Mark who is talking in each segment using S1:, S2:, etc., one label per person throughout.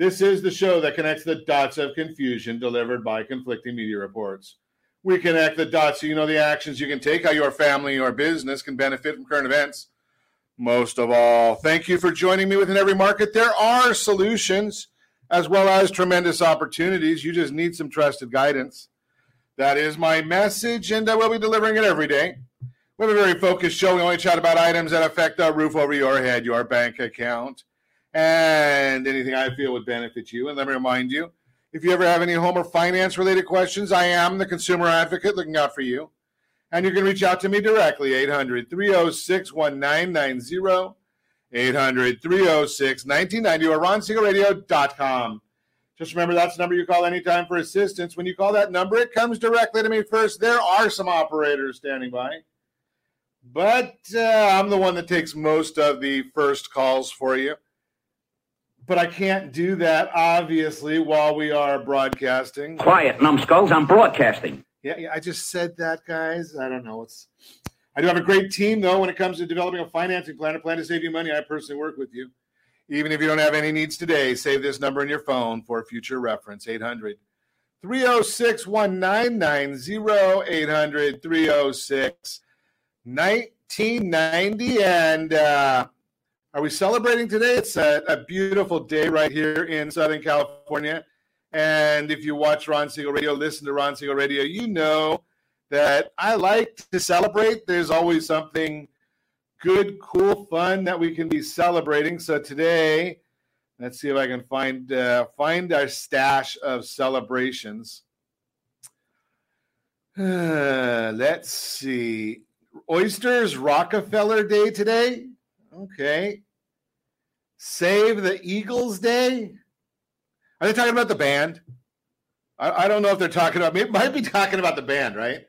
S1: This is the show that connects the dots of confusion delivered by conflicting media reports. We connect the dots so you know the actions you can take, how your family or business can benefit from current events. Most of all, thank you for joining me within every market. There are solutions as well as tremendous opportunities. You just need some trusted guidance. That is my message, and I will be delivering it every day. We have a very focused show. We only chat about items that affect the roof over your head, your bank account, and anything I feel would benefit you. And let me remind you if you ever have any home or finance related questions, I am the consumer advocate looking out for you. And you can reach out to me directly, 800 306 1990, 800 306 1990, or ronsiegelradio.com. Just remember that's the number you call anytime for assistance. When you call that number, it comes directly to me first. There are some operators standing by, but uh, I'm the one that takes most of the first calls for you but I can't do that obviously while we are broadcasting.
S2: Quiet, numbskulls! I'm broadcasting.
S1: Yeah, yeah, I just said that, guys. I don't know. It's I do have a great team though when it comes to developing a financing plan, a plan to save you money. I personally work with you. Even if you don't have any needs today, save this number in your phone for future reference 800 306 1990 800 306 1990 and uh are we celebrating today? It's a, a, beautiful day right here in Southern California. And if you watch Ron Siegel Radio, listen to Ron Siegel Radio, you know that I like to celebrate. There's always something good, cool, fun that we can be celebrating. So today, let's see if I can find uh, find our stash of celebrations. Uh, let's see. Oysters Rockefeller Day today. Okay. Save the Eagles Day? Are they talking about the band? I, I don't know if they're talking about, it might be talking about the band, right?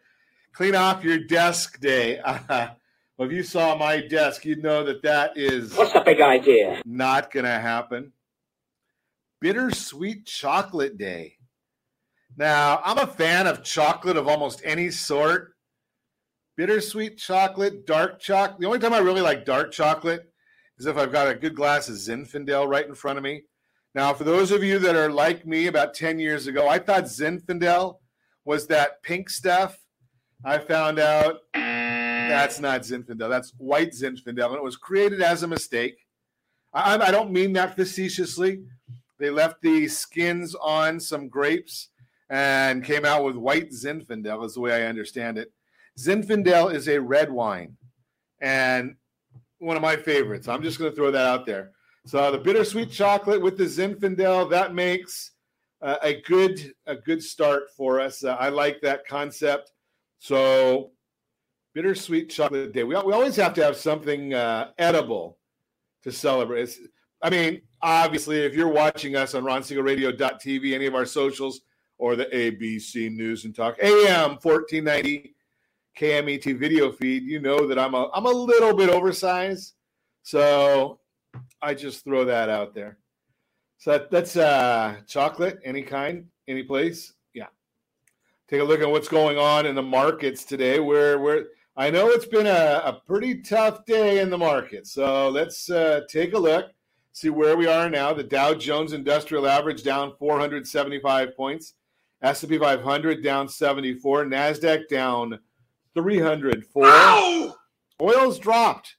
S1: Clean off your desk day. Uh, well, if you saw my desk, you'd know that that is.
S2: What's the big idea?
S1: Not going to happen. Bittersweet Chocolate Day. Now, I'm a fan of chocolate of almost any sort bittersweet chocolate, dark chocolate. The only time I really like dark chocolate is if I've got a good glass of Zinfandel right in front of me. Now, for those of you that are like me about 10 years ago, I thought Zinfandel was that pink stuff. I found out that's not Zinfandel. That's white Zinfandel. And it was created as a mistake. I, I don't mean that facetiously. They left the skins on some grapes and came out with white Zinfandel, is the way I understand it. Zinfandel is a red wine and one of my favorites. I'm just going to throw that out there. So the bittersweet chocolate with the Zinfandel that makes uh, a good a good start for us. Uh, I like that concept. So bittersweet chocolate day. We, we always have to have something uh, edible to celebrate. It's, I mean, obviously, if you're watching us on RonSiegelRadio.tv, any of our socials, or the ABC News and Talk AM 1490 KMET video feed, you know that I'm a I'm a little bit oversized. So I just throw that out there. So that, that's uh chocolate, any kind, any place. Yeah. Take a look at what's going on in the markets today. Where where I know it's been a, a pretty tough day in the market. So let's uh, take a look, see where we are now. The Dow Jones Industrial Average down 475 points. S&P 500 down 74. Nasdaq down 304. Ow! Oil's dropped.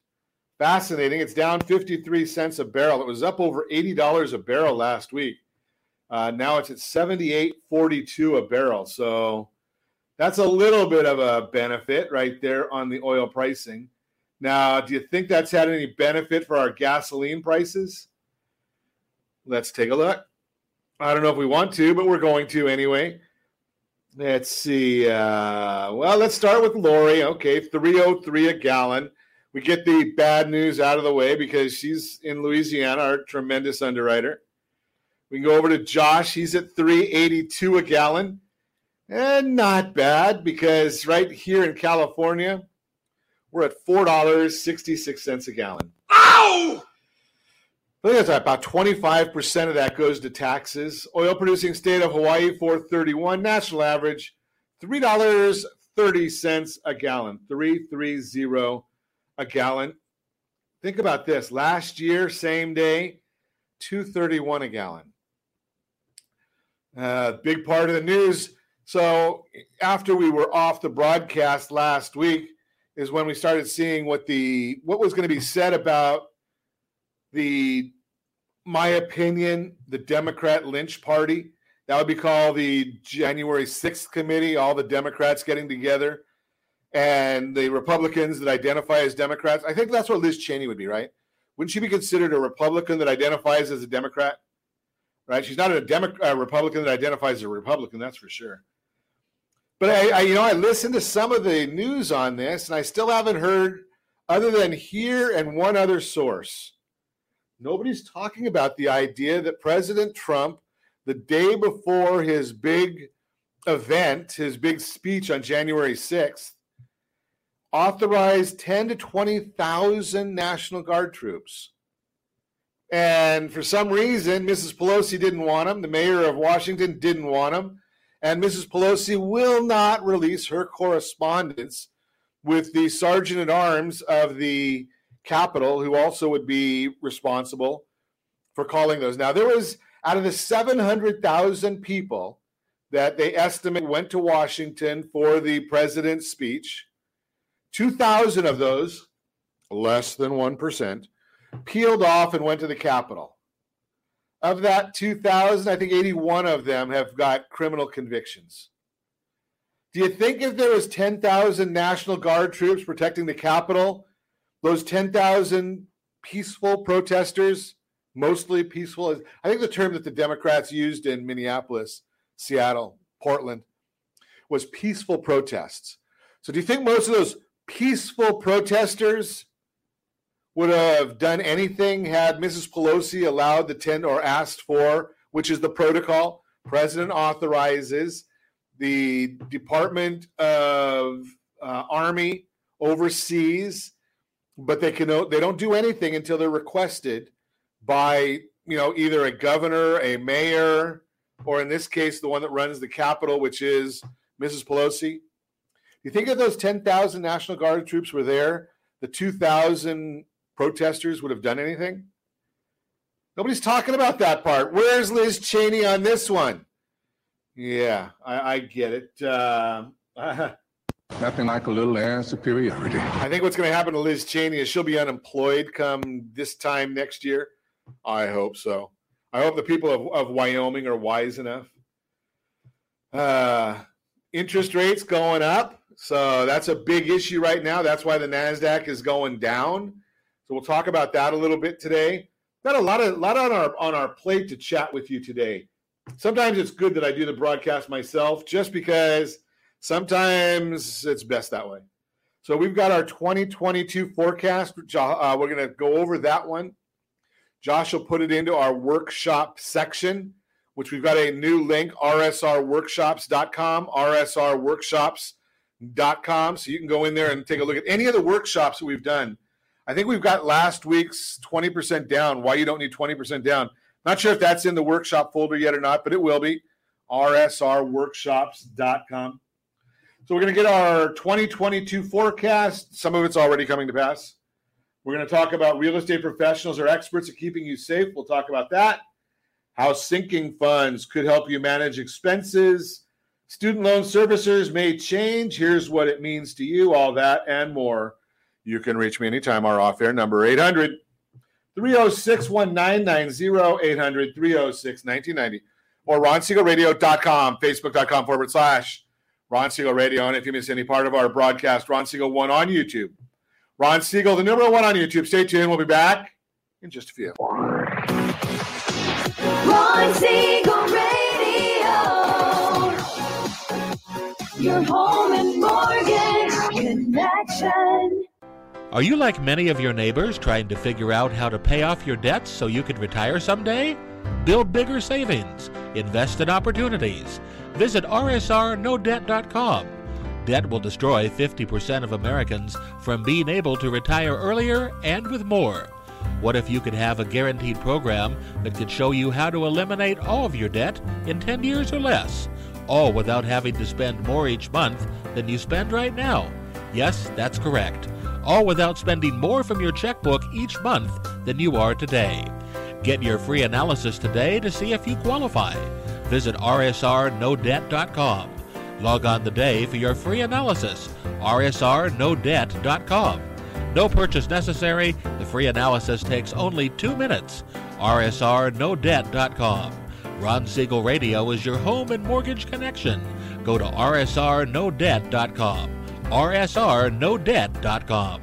S1: Fascinating. It's down 53 cents a barrel. It was up over $80 a barrel last week. Uh, now it's at 78.42 a barrel. So that's a little bit of a benefit right there on the oil pricing. Now, do you think that's had any benefit for our gasoline prices? Let's take a look. I don't know if we want to, but we're going to anyway. Let's see. Uh, well, let's start with Lori. Okay, 303 a gallon. We get the bad news out of the way because she's in Louisiana, our tremendous underwriter. We can go over to Josh. He's at 382 a gallon. And not bad because right here in California, we're at $4.66 a gallon.
S3: Ow!
S1: I think that's about 25% of that goes to taxes. Oil producing state of Hawaii, 431. National average, $3.30 a gallon. 330 a gallon. Think about this. Last year, same day, 231 a gallon. Uh, big part of the news. So after we were off the broadcast last week is when we started seeing what the what was going to be said about the my opinion, the Democrat lynch party. That would be called the January 6th committee, all the Democrats getting together and the Republicans that identify as Democrats. I think that's what Liz Cheney would be, right? Wouldn't she be considered a Republican that identifies as a Democrat? Right? She's not a, Demo- a Republican that identifies as a Republican, that's for sure. But I, I, you know, I listened to some of the news on this, and I still haven't heard, other than here and one other source, nobody's talking about the idea that President Trump, the day before his big event, his big speech on January 6th, authorized 10 to 20,000 National Guard troops. And for some reason, Mrs. Pelosi didn't want them. The mayor of Washington didn't want them. And Mrs. Pelosi will not release her correspondence with the sergeant at arms of the Capitol, who also would be responsible for calling those. Now, there was out of the 700,000 people that they estimate went to Washington for the president's speech, 2,000 of those, less than 1%, peeled off and went to the Capitol. Of that 2,000, I think 81 of them have got criminal convictions. Do you think if there was 10,000 National Guard troops protecting the Capitol, those 10,000 peaceful protesters, mostly peaceful, I think the term that the Democrats used in Minneapolis, Seattle, Portland, was peaceful protests. So do you think most of those peaceful protesters would have done anything had Mrs. Pelosi allowed the 10 or asked for, which is the protocol. President authorizes the Department of uh, Army oversees, but they can they don't do anything until they're requested by you know either a governor, a mayor, or in this case the one that runs the Capitol, which is Mrs. Pelosi. You think if those 10,000 National Guard troops were there, the 2,000 protesters would have done anything? Nobody's talking about that part. Where's Liz Cheney on this one? Yeah, I, I get it. Uh,
S4: Nothing like a little air superiority.
S1: I think what's going to happen to Liz Cheney is she'll be unemployed come this time next year. I hope so. I hope the people of, of Wyoming are wise enough. Uh, interest rates going up. So that's a big issue right now. That's why the NASDAQ is going down. So we'll talk about that a little bit today. Got a lot of lot on our on our plate to chat with you today. Sometimes it's good that I do the broadcast myself just because sometimes it's best that way. So we've got our 2022 forecast. Uh, we're going to go over that one. Josh will put it into our workshop section, which we've got a new link, rsrworkshops.com, rsrworkshops.com. So you can go in there and take a look at any of the workshops that we've done. I think we've got last week's 20% down, why you don't need 20% down. Not sure if that's in the workshop folder yet or not, but it will be, rsrworkshops.com. So we're going to get our 2022 forecast. Some of it's already coming to pass. We're going to talk about real estate professionals are experts at keeping you safe. We'll talk about that. How sinking funds could help you manage expenses. Student loan servicers may change. Here's what it means to you, all that and more. You can reach me anytime. Our off air number 800 306 1990, 800 306 1990, or ronsiegelradio.com, facebook.com forward slash Ron Siegel Radio. And if you miss any part of our broadcast, Ron Siegel 1 on YouTube. Ron Siegel, the number one on YouTube. Stay tuned. We'll be back in just a few.
S5: Ron Siegel Radio. Your home and mortgage connection.
S6: Are you like many of your neighbors trying to figure out how to pay off your debts so you could retire someday? Build bigger savings, invest in opportunities visit rsrnodebt.com. Debt will destroy 50% of Americans from being able to retire earlier and with more. What if you could have a guaranteed program that could show you how to eliminate all of your debt in 10 years or less, all without having to spend more each month than you spend right now? Yes, that's correct. All without spending more from your checkbook each month than you are today. Get your free analysis today to see if you qualify. Visit rsrnodebt.com. Log on today for your free analysis. rsrnodebt.com. No purchase necessary. The free analysis takes only two minutes. rsrnodebt.com. Ron Siegel Radio is your home and mortgage connection. Go to rsrnodebt.com. rsrnodebt.com.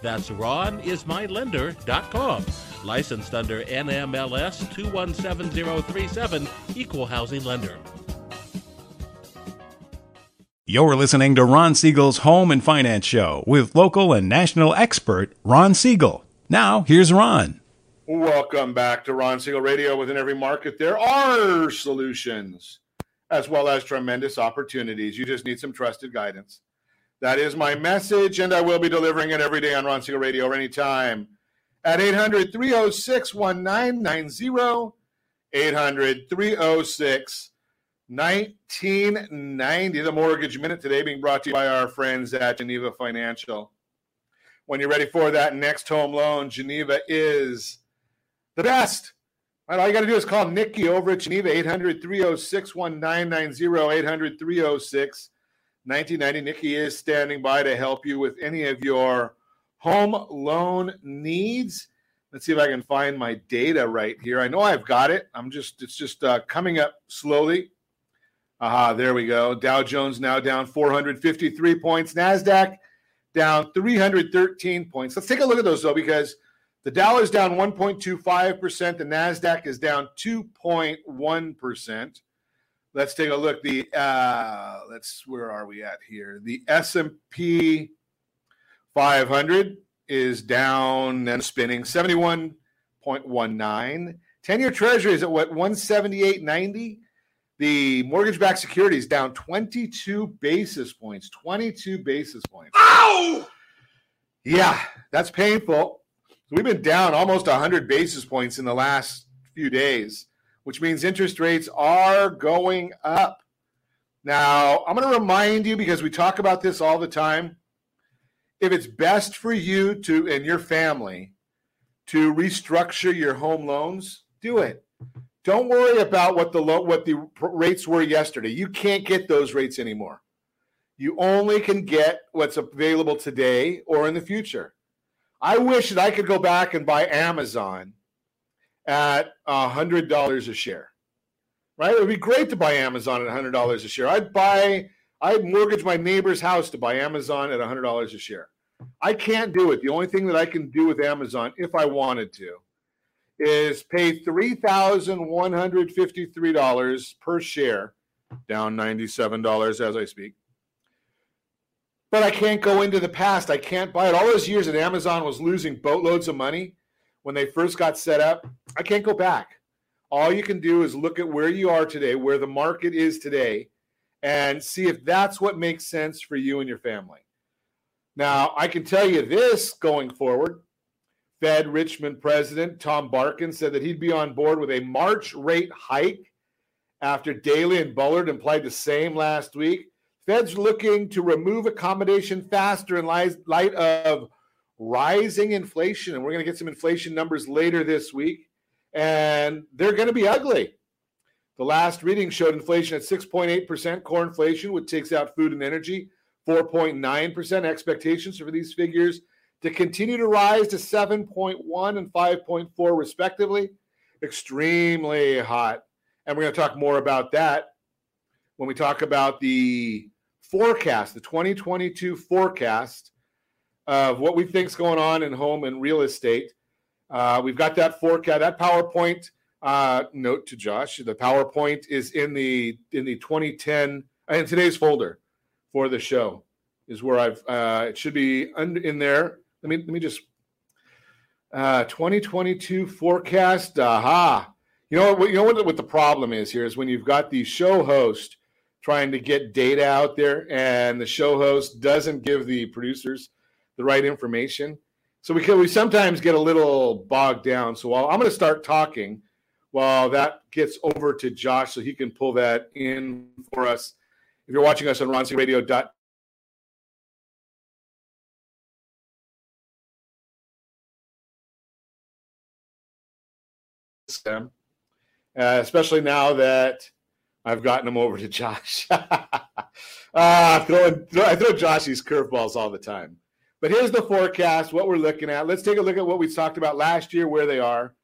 S6: That's ronismylender.com. Licensed under NMLS 217037, Equal Housing Lender.
S7: You're listening to Ron Siegel's Home and Finance Show with local and national expert Ron Siegel. Now, here's Ron.
S1: Welcome back to Ron Siegel Radio. Within every market, there are solutions as well as tremendous opportunities. You just need some trusted guidance. That is my message, and I will be delivering it every day on Ron Siegel Radio or anytime at 800 306 1990. 800 306 1990. The Mortgage Minute today being brought to you by our friends at Geneva Financial. When you're ready for that next home loan, Geneva is the best. All you got to do is call Nikki over at Geneva, 800 306 1990, 800 306 1990. Nikki is standing by to help you with any of your home loan needs. Let's see if I can find my data right here. I know I've got it. I'm just, it's just uh, coming up slowly. Aha, there we go. Dow Jones now down 453 points. NASDAQ down 313 points. Let's take a look at those though, because the Dow is down 1.25%. The NASDAQ is down 2.1%. Let's take a look. The uh, let's where are we at here? The S&P 500 is down and spinning 71.19. 10-year treasury is at what 178.90. The mortgage-backed security is down 22 basis points. 22 basis points. Ow! Yeah, that's painful. We've been down almost 100 basis points in the last few days, which means interest rates are going up. Now, I'm going to remind you because we talk about this all the time. If it's best for you to and your family to restructure your home loans, do it. Don't worry about what the lo- what the rates were yesterday. You can't get those rates anymore. You only can get what's available today or in the future. I wish that I could go back and buy Amazon at hundred dollars a share. Right? It would be great to buy Amazon at hundred dollars a share. I'd buy, I'd mortgage my neighbor's house to buy Amazon at hundred dollars a share. I can't do it. The only thing that I can do with Amazon, if I wanted to, is pay three thousand one hundred fifty-three dollars per share, down ninety-seven dollars as I speak but I can't go into the past. I can't buy it. All those years that Amazon was losing boatloads of money when they first got set up, I can't go back. All you can do is look at where you are today, where the market is today, and see if that's what makes sense for you and your family. Now, I can tell you this going forward. Fed Richmond President Tom Barkin said that he'd be on board with a March rate hike after Daly and Bullard implied the same last week. Fed's looking to remove accommodation faster in light of rising inflation. And we're going to get some inflation numbers later this week. And they're going to be ugly. The last reading showed inflation at 6.8%, core inflation, which takes out food and energy, 4.9%. Expectations for these figures to continue to rise to 7.1 and 5.4, respectively. Extremely hot. And we're going to talk more about that when we talk about the forecast, the 2022 forecast of what we think's going on in home and real estate. Uh, we've got that forecast, that PowerPoint. Uh, note to Josh: the PowerPoint is in the in the 2010 in today's folder for the show is where I've. Uh, it should be un- in there. Let me let me just. Uh, 2022 forecast. Aha. You know what? You know what, what the problem is here is when you've got the show host trying to get data out there, and the show host doesn't give the producers the right information. So we can we sometimes get a little bogged down. So while I'm going to start talking, while that gets over to Josh, so he can pull that in for us. If you're watching us on RonCRadio. Uh, especially now that I've gotten them over to Josh. uh, throwing, I throw Josh these curveballs all the time. But here's the forecast, what we're looking at. Let's take a look at what we talked about last year, where they are.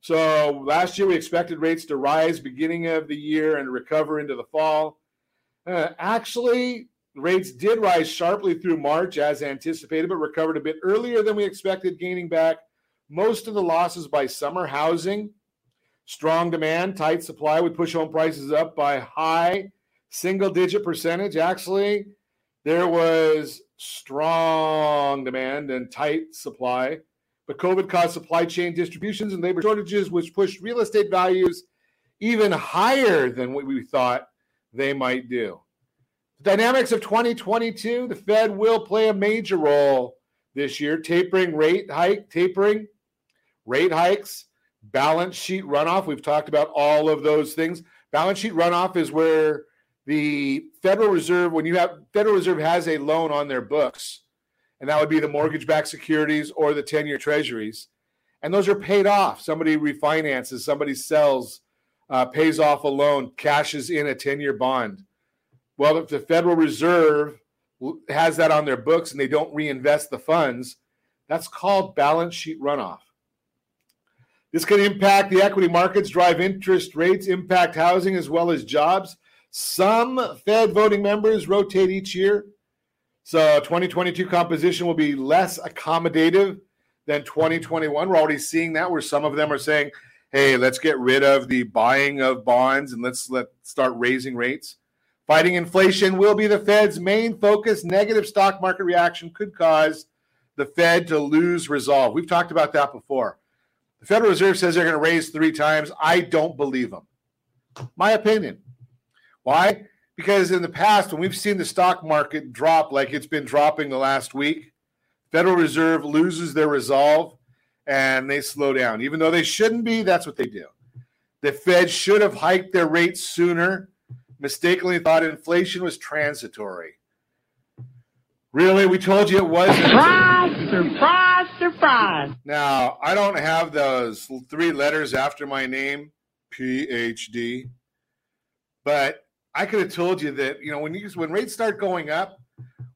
S1: So last year we expected rates to rise beginning of the year and recover into the fall. Uh, actually, rates did rise sharply through March as anticipated, but recovered a bit earlier than we expected, gaining back most of the losses by summer housing Strong demand, tight supply would push home prices up by high single digit percentage. Actually, there was strong demand and tight supply, but COVID caused supply chain distributions and labor shortages, which pushed real estate values even higher than what we thought they might do. The dynamics of 2022, the Fed will play a major role this year, tapering rate hike, tapering rate hikes balance sheet runoff. We've talked about all of those things. Balance sheet runoff is where the Federal Reserve, when you have Federal Reserve has a loan on their books, and that would be the mortgage-backed securities or the 10-year treasuries, and those are paid off. Somebody refinances, somebody sells, uh, pays off a loan, cashes in a 10-year bond. Well, if the Federal Reserve has that on their books and they don't reinvest the funds, that's called balance sheet runoff. This can impact the equity markets, drive interest rates, impact housing as well as jobs. Some Fed voting members rotate each year. So 2022 composition will be less accommodative than 2021. We're already seeing that where some of them are saying, hey, let's get rid of the buying of bonds and let's let start raising rates. Fighting inflation will be the Fed's main focus. Negative stock market reaction could cause the Fed to lose resolve. We've talked about that before. The Federal Reserve says they're going to raise three times. I don't believe them. My opinion. Why? Because in the past, when we've seen the stock market drop like it's been dropping the last week, Federal Reserve loses their resolve and they slow down. Even though they shouldn't be, that's what they do. The Fed should have hiked their rates sooner, mistakenly thought inflation was transitory. Really? We told you it wasn't.
S8: Surprise, surprise, surprise.
S1: Now, I don't have those three letters after my name, PhD, but I could have told you that, you know, when you when rates start going up,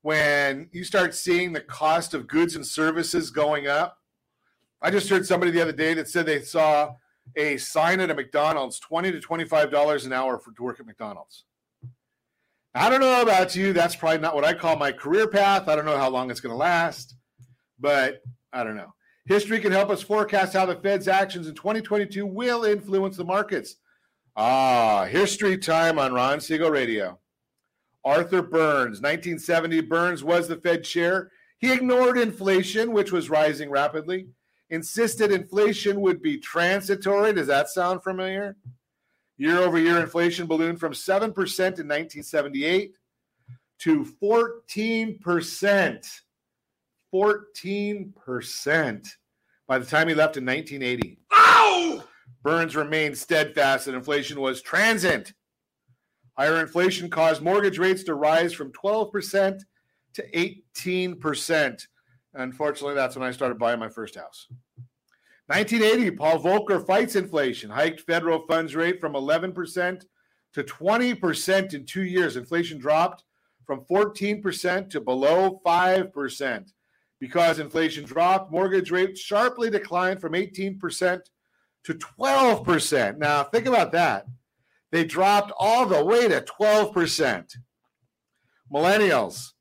S1: when you start seeing the cost of goods and services going up. I just heard somebody the other day that said they saw a sign at a McDonald's, 20 to $25 an hour for to work at McDonald's. I don't know about you. That's probably not what I call my career path. I don't know how long it's going to last, but I don't know. History can help us forecast how the Fed's actions in 2022 will influence the markets. Ah, history time on Ron Siegel Radio. Arthur Burns, 1970. Burns was the Fed chair. He ignored inflation, which was rising rapidly, insisted inflation would be transitory. Does that sound familiar? Year over year inflation ballooned from 7% in 1978 to 14%. 14% by the time he left in 1980. Ow! Burns remained steadfast that inflation was transient. Higher inflation caused mortgage rates to rise from 12% to 18%. Unfortunately, that's when I started buying my first house. 1980, Paul Volcker fights inflation, hiked federal funds rate from 11% to 20% in two years. Inflation dropped from 14% to below 5%. Because inflation dropped, mortgage rates sharply declined from 18% to 12%. Now, think about that. They dropped all the way to 12%. Millennials,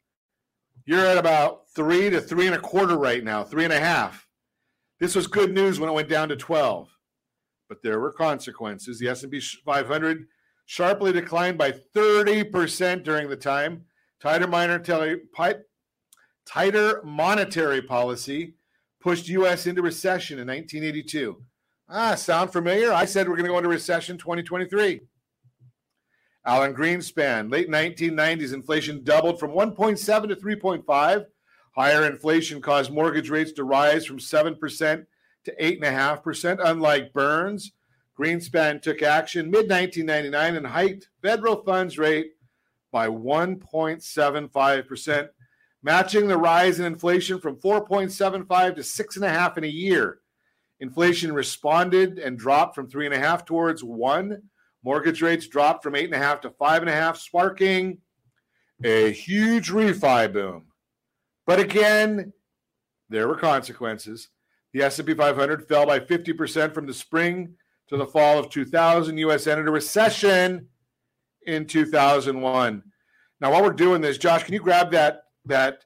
S1: you're at about three to three and a quarter right now, three and a half. This was good news when it went down to 12, but there were consequences. The S&P 500 sharply declined by 30% during the time. Tighter monetary, tighter monetary policy pushed U.S. into recession in 1982. Ah, sound familiar? I said we're going to go into recession 2023. Alan Greenspan, late 1990s, inflation doubled from 1.7 to 3.5. Higher inflation caused mortgage rates to rise from 7% to 8.5%. Unlike Burns, Greenspan took action mid 1999 and hiked federal funds rate by 1.75%, matching the rise in inflation from 4.75 to 6.5 in a year. Inflation responded and dropped from 3.5 towards 1 Mortgage rates dropped from eight and a half to five and a half, sparking a huge refi boom. But again, there were consequences. The S&P 500 fell by 50% from the spring to the fall of 2000. U.S. entered a recession in 2001. Now, while we're doing this, Josh, can you grab that that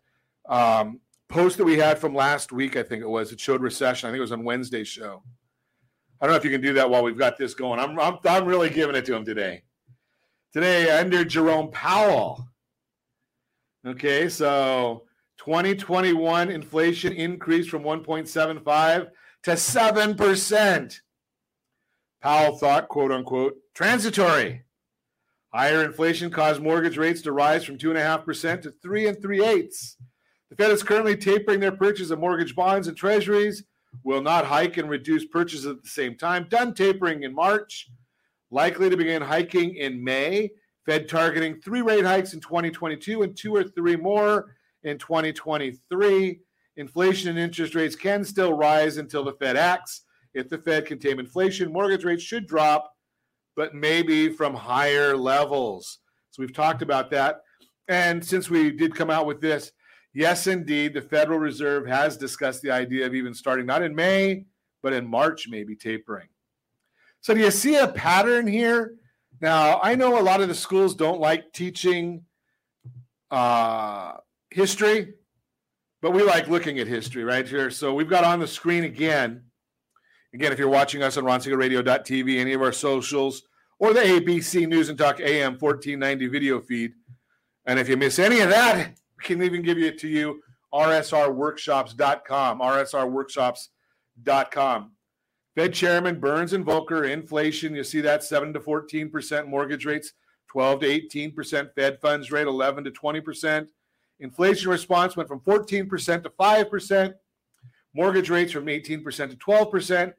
S1: um, post that we had from last week? I think it was. It showed recession. I think it was on Wednesday's show. I don't know if you can do that while we've got this going. I'm, I'm, I'm really giving it to him today. Today, under Jerome Powell. Okay, so 2021 inflation increased from 1.75 to 7%. Powell thought, quote unquote, transitory. Higher inflation caused mortgage rates to rise from 2.5% to 3 and 3 eighths. The Fed is currently tapering their purchase of mortgage bonds and treasuries will not hike and reduce purchases at the same time. Done tapering in March, likely to begin hiking in May. Fed targeting three rate hikes in 2022 and two or three more in 2023. Inflation and interest rates can still rise until the Fed acts. If the Fed can tame inflation, mortgage rates should drop, but maybe from higher levels. So we've talked about that. And since we did come out with this, Yes, indeed, the Federal Reserve has discussed the idea of even starting not in May, but in March, maybe tapering. So, do you see a pattern here? Now, I know a lot of the schools don't like teaching uh, history, but we like looking at history right here. So, we've got on the screen again. Again, if you're watching us on ronsiegelradio.tv, any of our socials, or the ABC News and Talk AM 1490 video feed. And if you miss any of that, can even give it to you rsrworkshops.com rsrworkshops.com fed chairman burns and volcker inflation you see that 7 to 14% mortgage rates 12 to 18% fed funds rate 11 to 20% inflation response went from 14% to 5% mortgage rates from 18% to 12%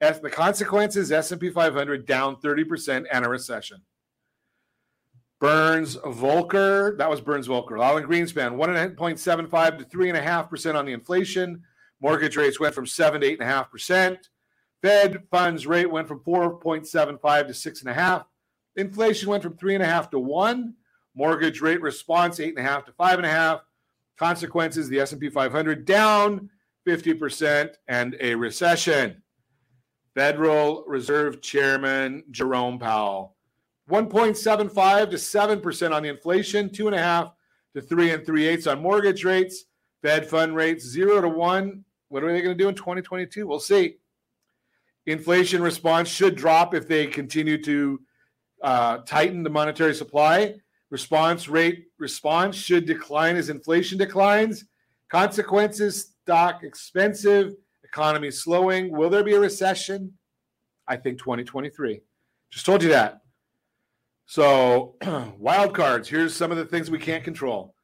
S1: as the consequences s&p 500 down 30% and a recession Burns Volcker, that was Burns Volcker. Alan Greenspan, 1.75 to 3.5% on the inflation. Mortgage rates went from 7 to 8.5%. Fed funds rate went from 4.75 to 6.5. Inflation went from 3.5 to 1. Mortgage rate response 8.5 to 5.5. Consequences, the S&P 500 down 50% and a recession. Federal Reserve Chairman Jerome Powell 1.75 to 7% on the inflation, two and a half to three and three eighths on mortgage rates, Fed fund rates zero to one. What are they going to do in 2022? We'll see. Inflation response should drop if they continue to uh, tighten the monetary supply. Response rate response should decline as inflation declines. Consequences stock expensive, economy slowing. Will there be a recession? I think 2023. Just told you that. So, wild cards. Here's some of the things we can't control.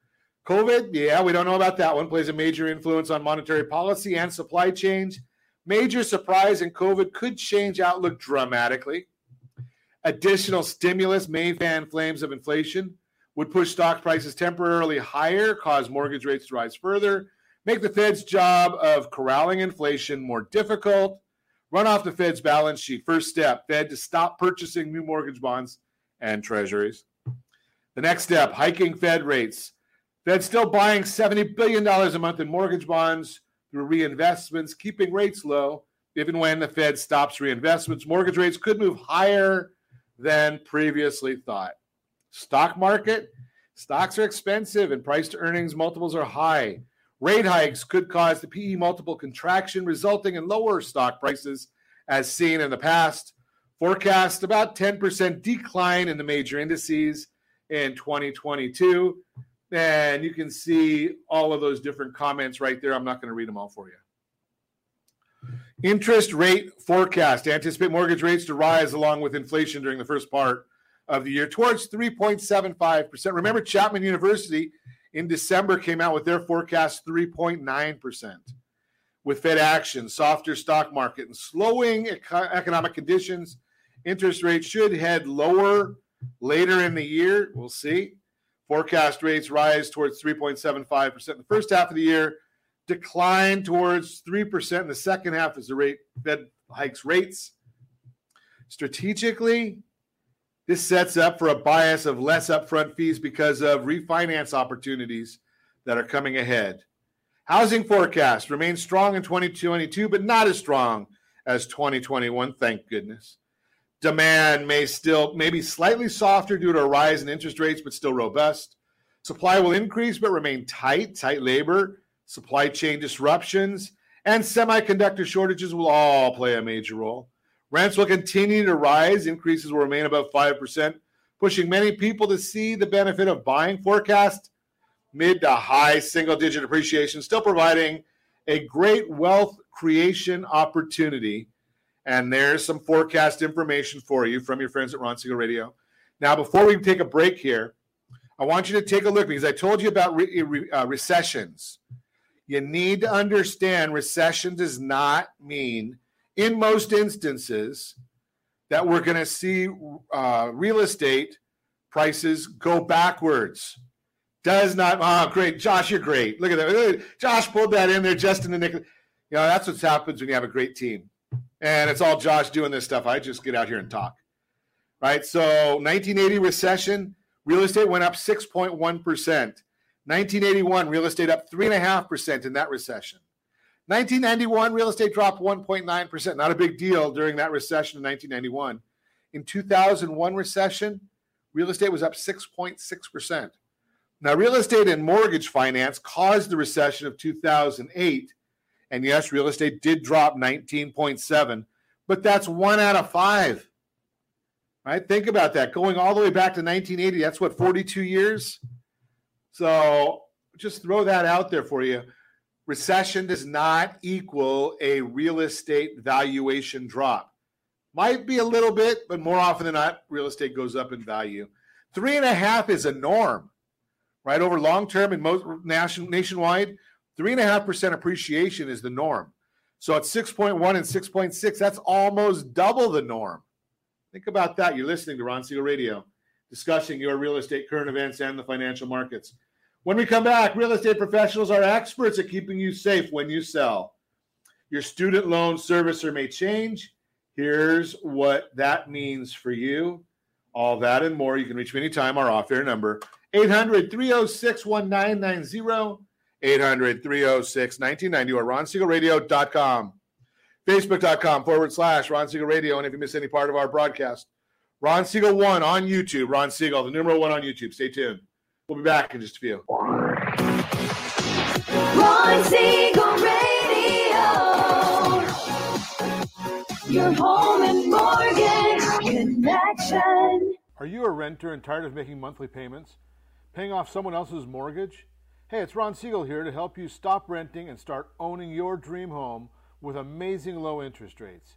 S1: COVID, yeah, we don't know about that one. Plays a major influence on monetary policy and supply chains. Major surprise in COVID could change outlook dramatically. Additional stimulus may fan flames of inflation, would push stock prices temporarily higher, cause mortgage rates to rise further, make the Fed's job of corralling inflation more difficult, run off the Fed's balance sheet. First step Fed to stop purchasing new mortgage bonds and treasuries. The next step hiking Fed rates. Fed still buying $70 billion a month in mortgage bonds through reinvestments, keeping rates low. Even when the Fed stops reinvestments, mortgage rates could move higher than previously thought. Stock market, stocks are expensive and price to earnings multiples are high. Rate hikes could cause the PE multiple contraction, resulting in lower stock prices as seen in the past. Forecast about 10% decline in the major indices in 2022. And you can see all of those different comments right there. I'm not going to read them all for you. Interest rate forecast anticipate mortgage rates to rise along with inflation during the first part of the year towards 3.75%. Remember, Chapman University in December came out with their forecast 3.9%. With Fed action, softer stock market, and slowing eco- economic conditions, interest rates should head lower later in the year. We'll see. Forecast rates rise towards 3.75% in the first half of the year, decline towards 3% in the second half as the rate Fed hikes rates. Strategically, this sets up for a bias of less upfront fees because of refinance opportunities that are coming ahead. Housing forecast remains strong in 2022, but not as strong as 2021, thank goodness. Demand may still maybe slightly softer due to a rise in interest rates, but still robust. Supply will increase but remain tight, tight labor, supply chain disruptions, and semiconductor shortages will all play a major role. Rents will continue to rise. Increases will remain above 5%, pushing many people to see the benefit of buying. Forecast mid to high single digit appreciation, still providing a great wealth creation opportunity. And there's some forecast information for you from your friends at Ron Siegel Radio. Now, before we take a break here, I want you to take a look because I told you about re- re- uh, recessions. You need to understand recession does not mean in most instances that we're going to see uh, real estate prices go backwards. Does not. Oh, great, Josh, you're great. Look at that. Josh pulled that in there just in the nick. You know that's what happens when you have a great team, and it's all Josh doing this stuff. I just get out here and talk. Right. So 1980 recession, real estate went up 6.1 percent. 1981 real estate up three and a half percent in that recession. 1991, real estate dropped 1.9%. Not a big deal during that recession in 1991. In 2001 recession, real estate was up 6.6%. Now, real estate and mortgage finance caused the recession of 2008. And yes, real estate did drop 19.7, but that's one out of five. Right? Think about that. Going all the way back to 1980, that's what, 42 years? So just throw that out there for you recession does not equal a real estate valuation drop. Might be a little bit, but more often than not, real estate goes up in value. Three and a half is a norm, right? Over long term and most nation, nationwide, three and a half percent appreciation is the norm. So at 6.1 and 6.6, that's almost double the norm. Think about that. You're listening to Ron Siegel Radio, discussing your real estate current events and the financial markets. When we come back, real estate professionals are experts at keeping you safe when you sell. Your student loan servicer may change. Here's what that means for you. All that and more. You can reach me anytime. Our off air number 800 306 1990, 800 306 1990, or ronsiegelradio.com. Facebook.com forward slash Ron Siegel Radio. And if you miss any part of our broadcast, Ron Siegel 1 on YouTube. Ron Siegel, the numeral 1 on YouTube. Stay tuned. We'll be back in just a few.
S5: Ron Siegel Radio. Your home and mortgage connection.
S9: Are you a renter and tired of making monthly payments? Paying off someone else's mortgage? Hey, it's Ron Siegel here to help you stop renting and start owning your dream home with amazing low interest rates.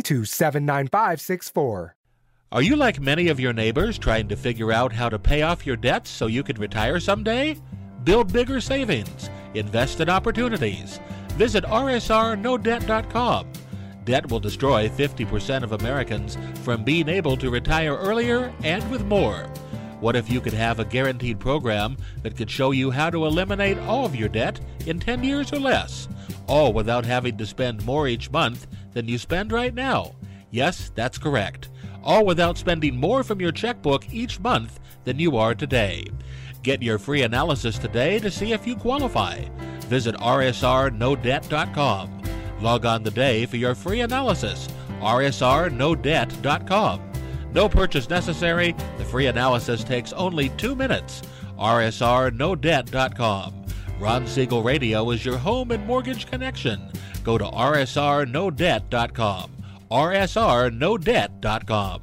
S10: to 79564.
S6: Are you like many of your neighbors trying to figure out how to pay off your debts so you could retire someday? Build bigger savings, invest in opportunities. Visit rsrnodebt.com. Debt will destroy 50% of Americans from being able to retire earlier and with more. What if you could have a guaranteed program that could show you how to eliminate all of your debt in 10 years or less, all without having to spend more each month than you spend right now? Yes, that's correct. All without spending more from your checkbook each month than you are today. Get your free analysis today to see if you qualify. Visit rsrnodebt.com. Log on today for your free analysis. rsrnodebt.com. No purchase necessary. The free analysis takes only two minutes. rsrnodebt.com. Ron Siegel Radio is your home and mortgage connection. Go to rsrnodebt.com. rsrnodebt.com.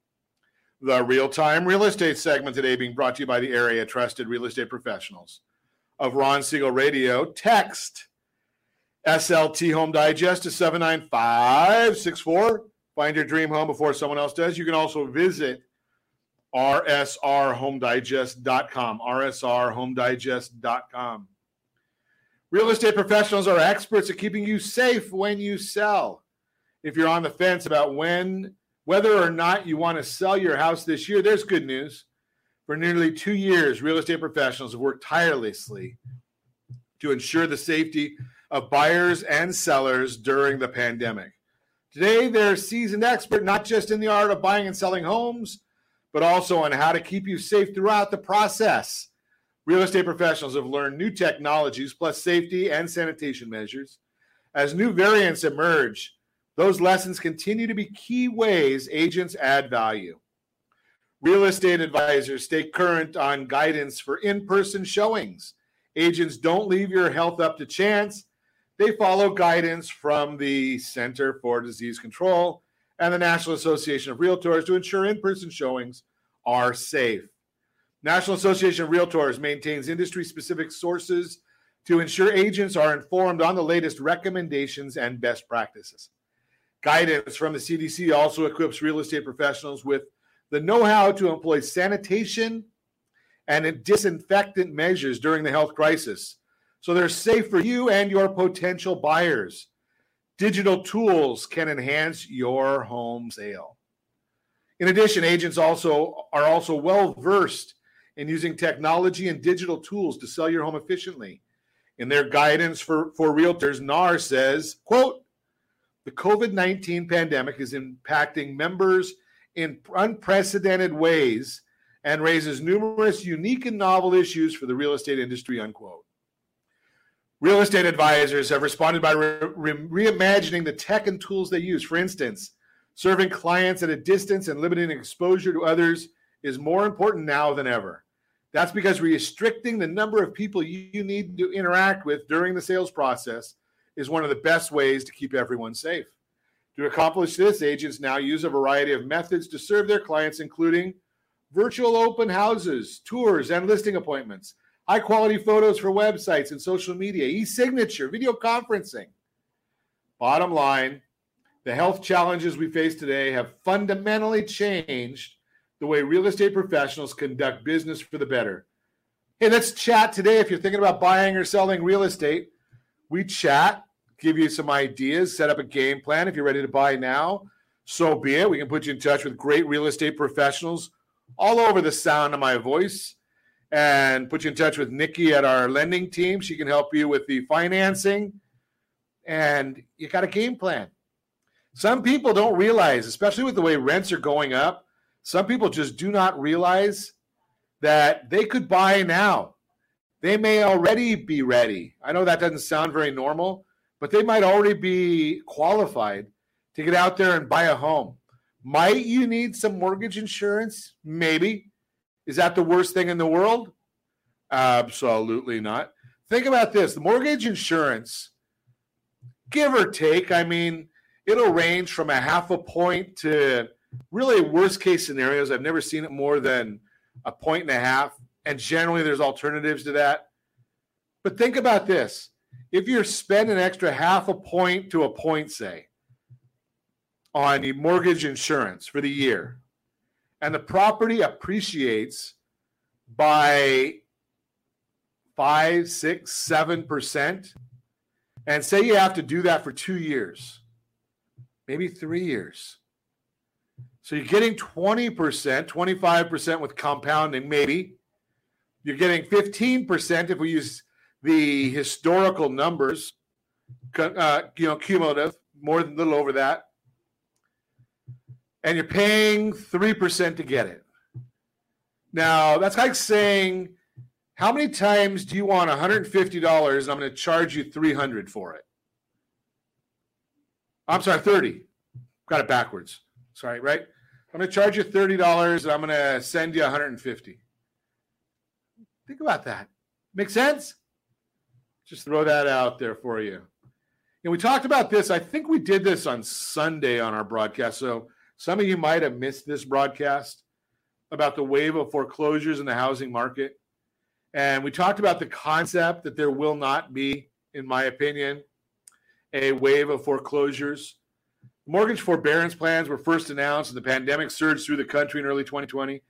S1: The real time real estate segment today being brought to you by the area trusted real estate professionals of Ron Siegel Radio. Text SLT Home Digest to 79564. Find your dream home before someone else does. You can also visit rsrhomedigest.com. rsrhomedigest.com. Real estate professionals are experts at keeping you safe when you sell. If you're on the fence about when, whether or not you want to sell your house this year, there's good news. For nearly two years, real estate professionals have worked tirelessly to ensure the safety of buyers and sellers during the pandemic. Today, they're seasoned expert not just in the art of buying and selling homes, but also on how to keep you safe throughout the process. Real estate professionals have learned new technologies plus safety and sanitation measures. As new variants emerge, those lessons continue to be key ways agents add value. Real estate advisors stay current on guidance for in person showings. Agents don't leave your health up to chance. They follow guidance from the Center for Disease Control and the National Association of Realtors to ensure in person showings are safe. National Association of Realtors maintains industry specific sources to ensure agents are informed on the latest recommendations and best practices. Guidance from the CDC also equips real estate professionals with the know how to employ sanitation and disinfectant measures during the health crisis. So they're safe for you and your potential buyers. Digital tools can enhance your home sale. In addition, agents also are also well versed in using technology and digital tools to sell your home efficiently. In their guidance for, for realtors, NAR says, quote, the COVID 19 pandemic is impacting members in unprecedented ways and raises numerous unique and novel issues for the real estate industry, unquote. Real estate advisors have responded by re- re- reimagining the tech and tools they use. For instance, serving clients at a distance and limiting exposure to others is more important now than ever. That's because restricting the number of people you need to interact with during the sales process is one of the best ways to keep everyone safe. To accomplish this, agents now use a variety of methods to serve their clients, including virtual open houses, tours, and listing appointments, high quality photos for websites and social media, e signature, video conferencing. Bottom line, the health challenges we face today have fundamentally changed the way real estate professionals conduct business for the better. Hey, let's chat today. If you're thinking about buying or selling real estate, we chat, give you some ideas, set up a game plan. If you're ready to buy now, so be it. We can put you in touch with great real estate professionals all over the sound of my voice and put you in touch with Nikki at our lending team. She can help you with the financing and you got a game plan. Some people don't realize, especially with the way rents are going up, some people just do not realize that they could buy now. They may already be ready. I know that doesn't sound very normal, but they might already be qualified to get out there and buy a home. Might you need some mortgage insurance? Maybe. Is that the worst thing in the world? Absolutely not. Think about this the mortgage insurance, give or take, I mean, it'll range from a half a point to really worst case scenarios. I've never seen it more than a point and a half. And generally, there's alternatives to that. But think about this if you're spending an extra half a point to a point, say, on the mortgage insurance for the year, and the property appreciates by five, six, seven percent, and say you have to do that for two years, maybe three years. So you're getting 20%, 25% with compounding, maybe. You're getting 15% if we use the historical numbers, uh, you know, cumulative, more than a little over that. And you're paying 3% to get it. Now, that's like saying, how many times do you want $150 and I'm going to charge you 300 for it? I'm sorry, 30. Got it backwards. Sorry, right? I'm going to charge you $30 and I'm going to send you 150. Think about that. Make sense? Just throw that out there for you. And we talked about this. I think we did this on Sunday on our broadcast. So some of you might have missed this broadcast about the wave of foreclosures in the housing market. And we talked about the concept that there will not be, in my opinion, a wave of foreclosures. Mortgage forbearance plans were first announced and the pandemic surged through the country in early 2020.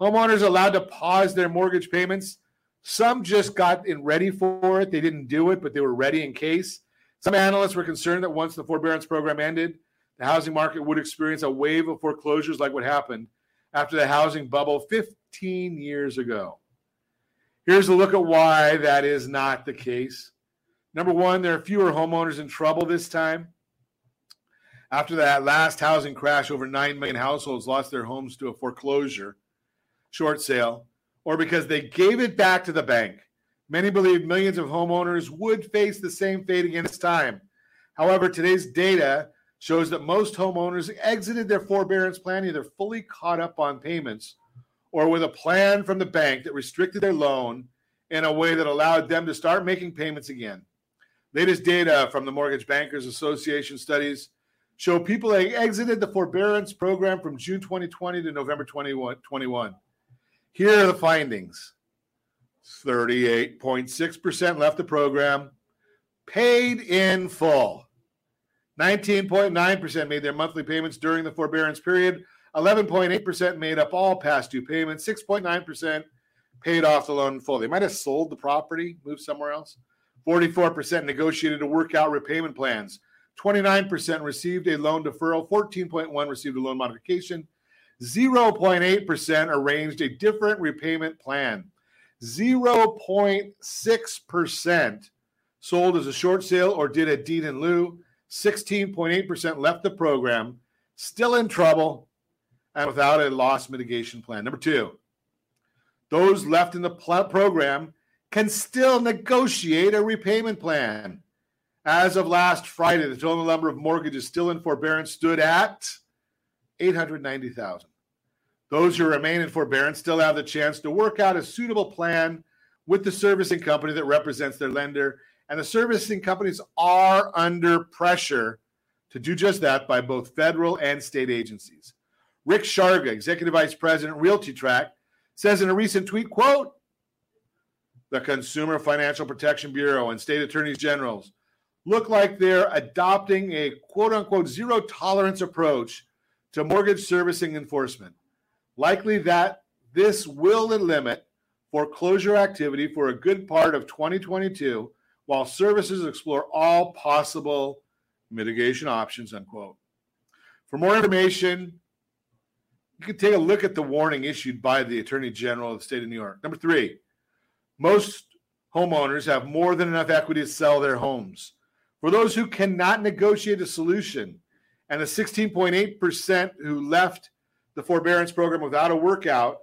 S1: Homeowners allowed to pause their mortgage payments. Some just got in ready for it. They didn't do it, but they were ready in case. Some analysts were concerned that once the forbearance program ended, the housing market would experience a wave of foreclosures like what happened after the housing bubble 15 years ago. Here's a look at why that is not the case. Number one, there are fewer homeowners in trouble this time. After that last housing crash, over 9 million households lost their homes to a foreclosure, short sale, or because they gave it back to the bank. Many believe millions of homeowners would face the same fate again this time. However, today's data shows that most homeowners exited their forbearance plan either fully caught up on payments or with a plan from the bank that restricted their loan in a way that allowed them to start making payments again. Latest data from the Mortgage Bankers Association studies show people exited the forbearance program from June 2020 to November 2021. Here are the findings 38.6% left the program, paid in full. 19.9% made their monthly payments during the forbearance period. 11.8% made up all past due payments. 6.9% paid off the loan in full. They might have sold the property, moved somewhere else. 44% negotiated to work out repayment plans. 29% received a loan deferral, 14.1 received a loan modification, 0.8% arranged a different repayment plan. 0.6% sold as a short sale or did a deed in lieu. 16.8% left the program, still in trouble and without a loss mitigation plan. Number two, those left in the pl- program can still negotiate a repayment plan. As of last Friday, the total number of mortgages still in forbearance stood at 890,000. Those who remain in forbearance still have the chance to work out a suitable plan with the servicing company that represents their lender. And the servicing companies are under pressure to do just that by both federal and state agencies. Rick Sharga, Executive Vice President, RealtyTrac, says in a recent tweet, quote, the Consumer Financial Protection Bureau and state attorneys generals look like they're adopting a quote unquote zero tolerance approach to mortgage servicing enforcement. Likely that this will limit foreclosure activity for a good part of 2022 while services explore all possible mitigation options unquote. For more information you can take a look at the warning issued by the attorney general of the state of new york. Number three most homeowners have more than enough equity to sell their homes. For those who cannot negotiate a solution and the 16.8% who left the forbearance program without a workout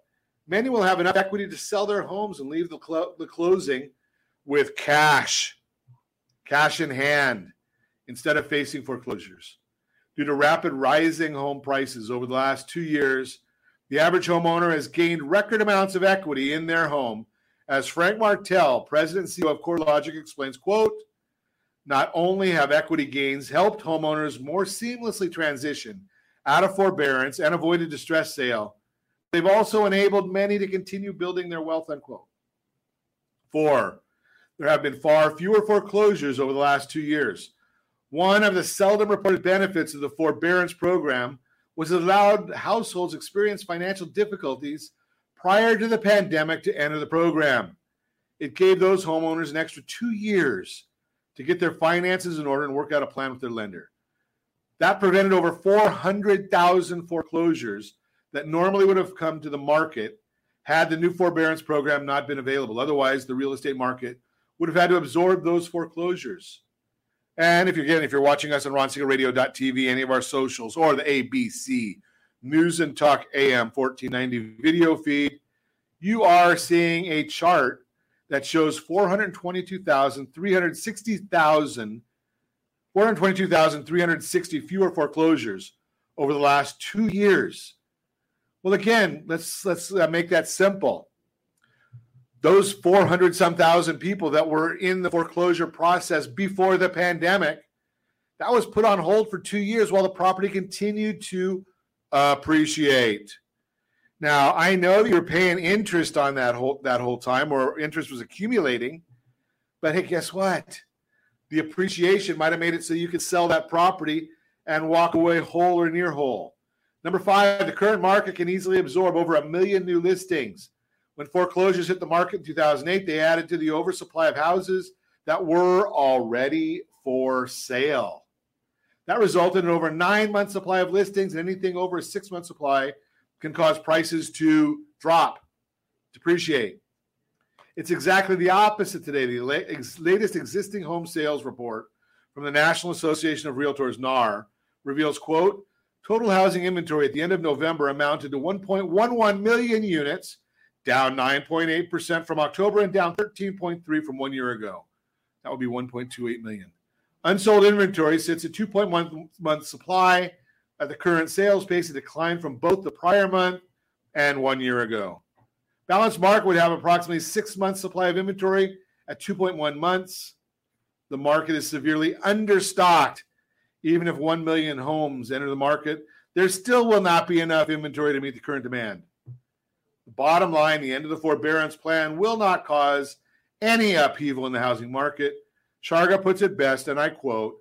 S1: many will have enough equity to sell their homes and leave the, clo- the closing with cash, cash in hand, instead of facing foreclosures. Due to rapid rising home prices over the last two years, the average homeowner has gained record amounts of equity in their home. As Frank Martell, president and CEO of CoreLogic, explains, quote, not only have equity gains helped homeowners more seamlessly transition out of forbearance and avoid a distress sale, they've also enabled many to continue building their wealth, unquote. Four, there have been far fewer foreclosures over the last two years. One of the seldom reported benefits of the forbearance program was it allowed households experience financial difficulties prior to the pandemic to enter the program. It gave those homeowners an extra two years to get their finances in order and work out a plan with their lender. That prevented over 400,000 foreclosures that normally would have come to the market had the new forbearance program not been available. Otherwise, the real estate market would have had to absorb those foreclosures. And if you're again, if you're watching us on RonSiegelRadio.tv, any of our socials, or the ABC News and Talk AM 1490 video feed, you are seeing a chart that shows 422,360,000 422,360 fewer foreclosures over the last two years. Well, again, let's let's uh, make that simple. Those 400 some thousand people that were in the foreclosure process before the pandemic, that was put on hold for two years while the property continued to appreciate. Now, I know that you're paying interest on that whole that whole time, or interest was accumulating. But hey, guess what? The appreciation might have made it so you could sell that property and walk away whole or near whole. Number five, the current market can easily absorb over a million new listings. When foreclosures hit the market in 2008, they added to the oversupply of houses that were already for sale. That resulted in over nine month supply of listings, and anything over a six month supply can cause prices to drop, depreciate. It's exactly the opposite today. The latest existing home sales report from the National Association of Realtors, NAR, reveals, quote, total housing inventory at the end of November amounted to 1.11 million units, down 9.8% from October and down 13.3 from one year ago. That would be 1.28 million. Unsold inventory sits at 2.1 month supply at the current sales pace, a decline from both the prior month and one year ago. Balanced Mark would have approximately six months supply of inventory at 2.1 months. The market is severely understocked. Even if 1 million homes enter the market, there still will not be enough inventory to meet the current demand. The bottom line the end of the forbearance plan will not cause any upheaval in the housing market. Sharga puts it best, and I quote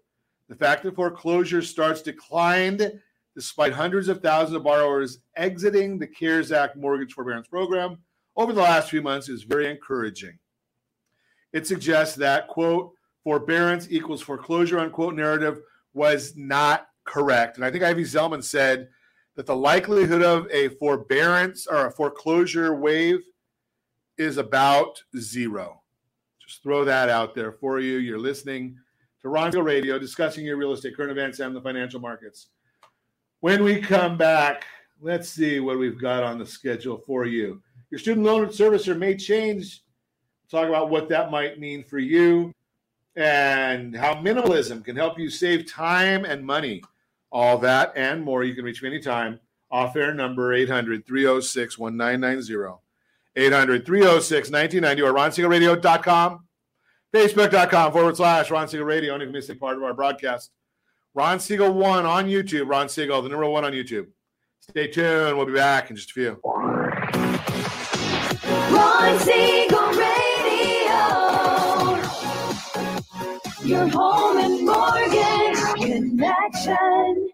S1: The fact that foreclosure starts declined despite hundreds of thousands of borrowers exiting the CARES Act mortgage forbearance program over the last few months is very encouraging. It suggests that, quote, forbearance equals foreclosure, unquote, narrative was not correct. And I think Ivy Zelman said that the likelihood of a forbearance or a foreclosure wave is about zero. Just throw that out there for you. You're listening to Ron Siegel Radio discussing your real estate, current events, and the financial markets. When we come back, let's see what we've got on the schedule for you. Your student loan servicer may change. Talk about what that might mean for you and how minimalism can help you save time and money. All that and more. You can reach me anytime. Off air number 800 306 1990. 800 306 1990 or ronsiegelradio.com, facebook.com forward slash Ron Siegel Radio. And if you miss part of our broadcast, Ron Siegel one on YouTube. Ron Siegel, the number one on YouTube. Stay tuned. We'll be back in just a few.
S5: Ron Siegel Radio. Your home and mortgage connection.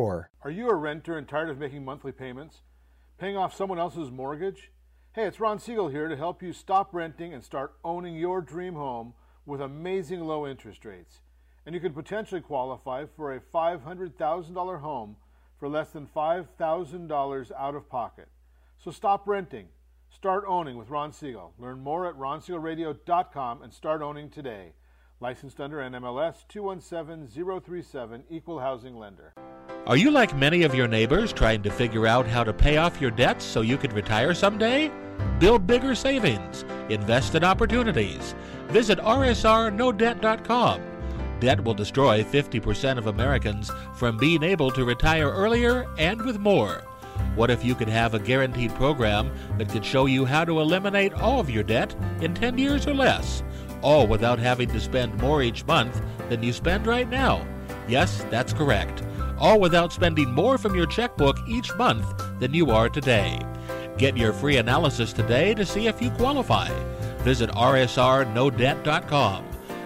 S9: Are you a renter and tired of making monthly payments? Paying off someone else's mortgage? Hey, it's Ron Siegel here to help you stop renting and start owning your dream home with amazing low interest rates. And you could potentially qualify for a $500,000 home for less than $5,000 out of pocket. So stop renting. Start owning with Ron Siegel. Learn more at ronsiegelradio.com and start owning today. Licensed under NMLS 217037, Equal Housing Lender.
S6: Are you like many of your neighbors trying to figure out how to pay off your debts so you could retire someday? Build bigger savings. Invest in opportunities. Visit rsrnodebt.com. Debt will destroy 50% of Americans from being able to retire earlier and with more. What if you could have a guaranteed program that could show you how to eliminate all of your debt in 10 years or less, all without having to spend more each month than you spend right now? Yes, that's correct. All without spending more from your checkbook each month than you are today. Get your free analysis today to see if you qualify. Visit rsrnodebt.com.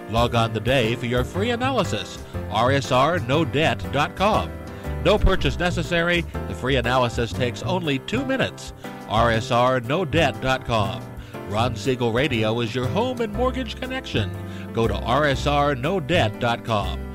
S6: Log on today for your free analysis. rsrnodebt.com. No purchase necessary. The free analysis takes only two minutes. rsrnodebt.com. Ron Siegel Radio is your home and mortgage connection. Go to rsrnodebt.com.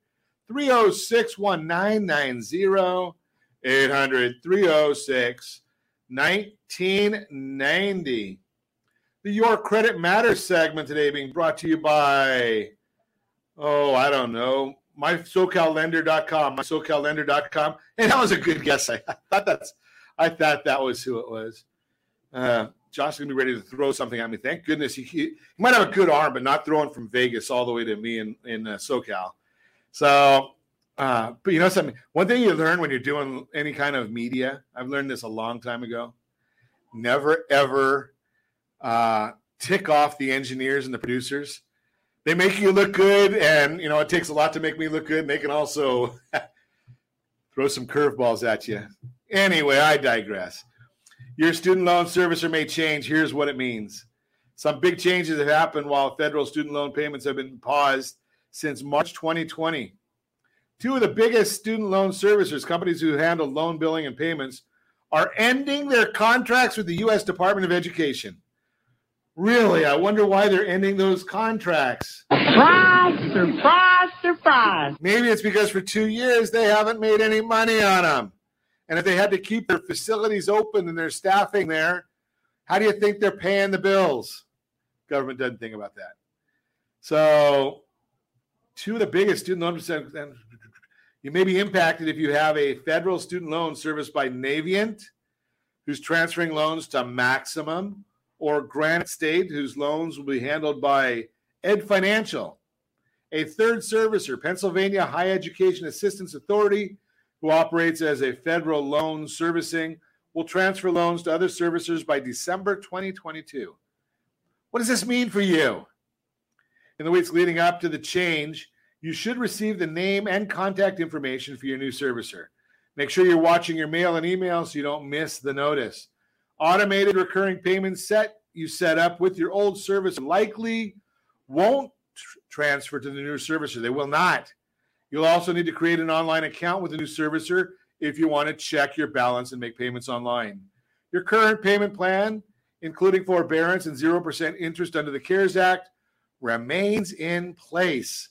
S1: 306 1990. 800 306 1990. The Your Credit Matters segment today being brought to you by, oh, I don't know, mysocallender.com, mysocallender.com. And that was a good guess. I, thought that's, I thought that was who it was. Uh, Josh is gonna be ready to throw something at me. Thank goodness he, he, he might have a good arm, but not throwing from Vegas all the way to me in in uh, SoCal. So, uh, but you know something. One thing you learn when you're doing any kind of media, I've learned this a long time ago. Never ever uh, tick off the engineers and the producers. They make you look good, and you know it takes a lot to make me look good. And they can also throw some curveballs at you. Anyway, I digress. Your student loan servicer may change. Here's what it means. Some big changes have happened while federal student loan payments have been paused since March 2020. Two of the biggest student loan servicers, companies who handle loan billing and payments, are ending their contracts with the U.S. Department of Education. Really? I wonder why they're ending those contracts.
S8: Surprise, surprise, surprise.
S1: Maybe it's because for two years they haven't made any money on them. And if they had to keep their facilities open and their staffing there, how do you think they're paying the bills? Government doesn't think about that. So, two of the biggest student loan you may be impacted if you have a federal student loan serviced by Navient, who's transferring loans to Maximus, or Granite State, whose loans will be handled by Ed Financial. A third servicer, Pennsylvania High Education Assistance Authority, who operates as a federal loan servicing, will transfer loans to other servicers by December 2022. What does this mean for you? In the weeks leading up to the change, you should receive the name and contact information for your new servicer. Make sure you're watching your mail and email so you don't miss the notice. Automated recurring payments set you set up with your old service likely won't tr- transfer to the new servicer. They will not. You'll also need to create an online account with the new servicer if you want to check your balance and make payments online. Your current payment plan, including forbearance and 0% interest under the CARES Act, remains in place.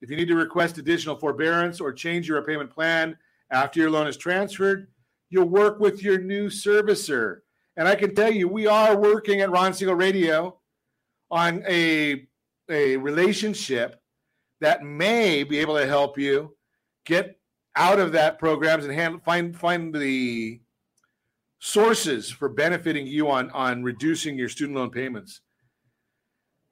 S1: If you need to request additional forbearance or change your repayment plan after your loan is transferred, you'll work with your new servicer. And I can tell you, we are working at Ron Siegel Radio on a, a relationship that may be able to help you get out of that programs and hand, find find the sources for benefiting you on on reducing your student loan payments.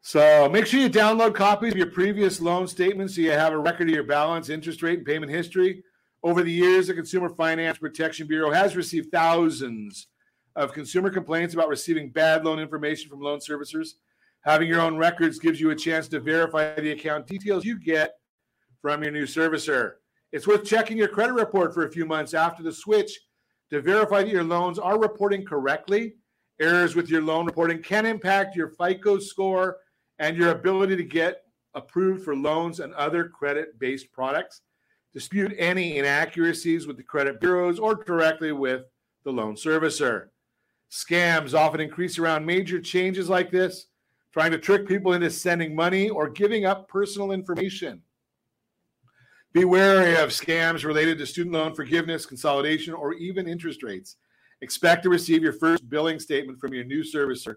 S1: So make sure you download copies of your previous loan statements so you have a record of your balance, interest rate, and payment history. Over the years, the Consumer Finance Protection Bureau has received thousands of consumer complaints about receiving bad loan information from loan servicers. Having your own records gives you a chance to verify the account details you get from your new servicer. It's worth checking your credit report for a few months after the switch to verify that your loans are reporting correctly. Errors with your loan reporting can impact your FICO score and your ability to get approved for loans and other credit based products. Dispute any inaccuracies with the credit bureaus or directly with the loan servicer. Scams often increase around major changes like this, trying to trick people into sending money or giving up personal information. Be wary of scams related to student loan forgiveness, consolidation, or even interest rates. Expect to receive your first billing statement from your new servicer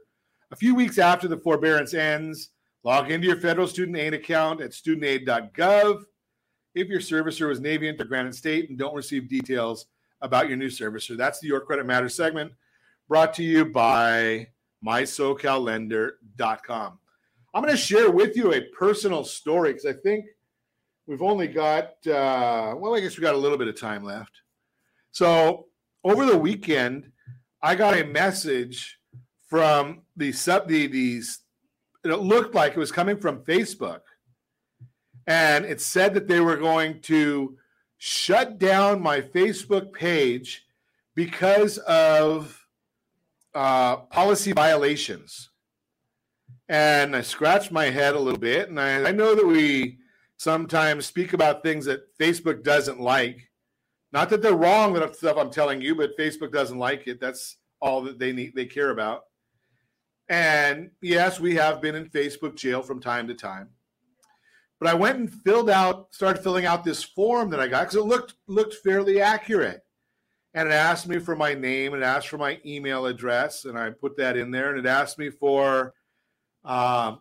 S1: a few weeks after the forbearance ends. Log into your federal student aid account at studentaid.gov if your servicer was Navient or Granite State and don't receive details about your new servicer. That's the Your Credit Matters segment brought to you by mysocallender.com. I'm going to share with you a personal story because I think we've only got, uh, well, I guess we got a little bit of time left. So over the weekend, I got a message from the sub the these it looked like it was coming from Facebook. And it said that they were going to shut down my Facebook page because of uh, policy violations. And I scratched my head a little bit. And I, I know that we sometimes speak about things that Facebook doesn't like. Not that they're wrong, that stuff I'm telling you, but Facebook doesn't like it. That's all that they need, they care about. And yes, we have been in Facebook jail from time to time. But I went and filled out, started filling out this form that I got because it looked looked fairly accurate. And it asked me for my name, it asked for my email address, and I put that in there. And it asked me for, um,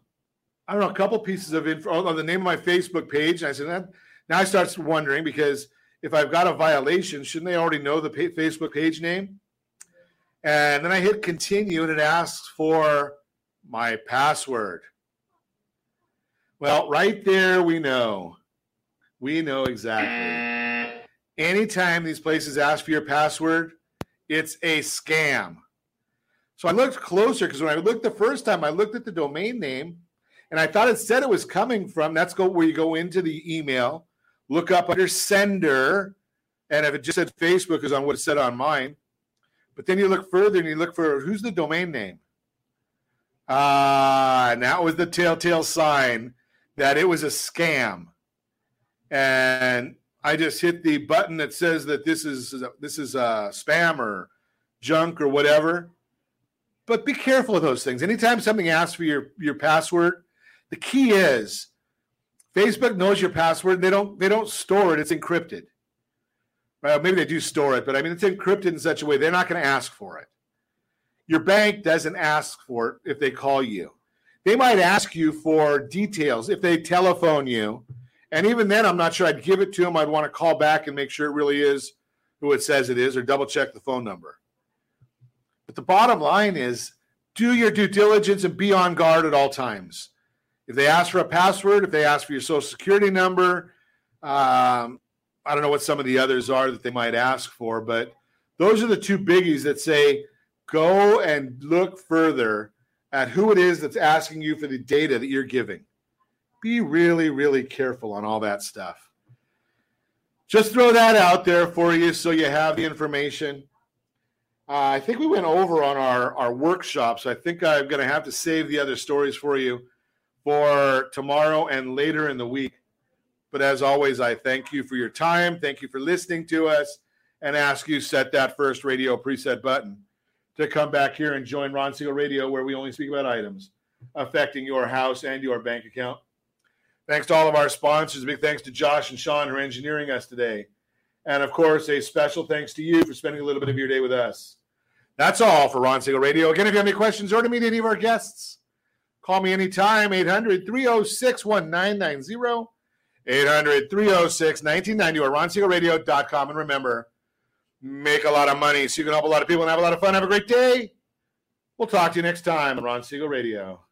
S1: I don't know, a couple pieces of info on the name of my Facebook page. And I said, now I start wondering because if I've got a violation, shouldn't they already know the Facebook page name? And then I hit continue and it asks for my password. Well, right there, we know. We know exactly. Anytime these places ask for your password, it's a scam. So I looked closer because when I looked the first time, I looked at the domain name and I thought it said it was coming from. That's go where you go into the email, look up under sender, and if it just said Facebook is on what it said on mine, but then you look further and you look for who's the domain name. Ah, uh, and that was the telltale sign that it was a scam. And I just hit the button that says that this is this is a spam or junk or whatever. But be careful of those things. Anytime something asks for your your password, the key is Facebook knows your password. They don't they don't store it. It's encrypted. Well, maybe they do store it, but I mean, it's encrypted in such a way they're not going to ask for it. Your bank doesn't ask for it if they call you. They might ask you for details if they telephone you. And even then, I'm not sure I'd give it to them. I'd want to call back and make sure it really is who it says it is or double check the phone number. But the bottom line is do your due diligence and be on guard at all times. If they ask for a password, if they ask for your social security number, um, I don't know what some of the others are that they might ask for, but those are the two biggies that say go and look further at who it is that's asking you for the data that you're giving. Be really, really careful on all that stuff. Just throw that out there for you so you have the information. Uh, I think we went over on our, our workshop, so I think I'm going to have to save the other stories for you for tomorrow and later in the week. But as always, I thank you for your time. Thank you for listening to us and ask you set that first radio preset button to come back here and join Ron Siegel Radio, where we only speak about items affecting your house and your bank account. Thanks to all of our sponsors. Big thanks to Josh and Sean are engineering us today. And of course, a special thanks to you for spending a little bit of your day with us. That's all for Ron Siegel Radio. Again, if you have any questions or to meet any of our guests, call me anytime, 800 306 1990. 800 306 1990 or ronsiegelradio.com. And remember, make a lot of money so you can help a lot of people and have a lot of fun. Have a great day. We'll talk to you next time on Ron Siegel Radio.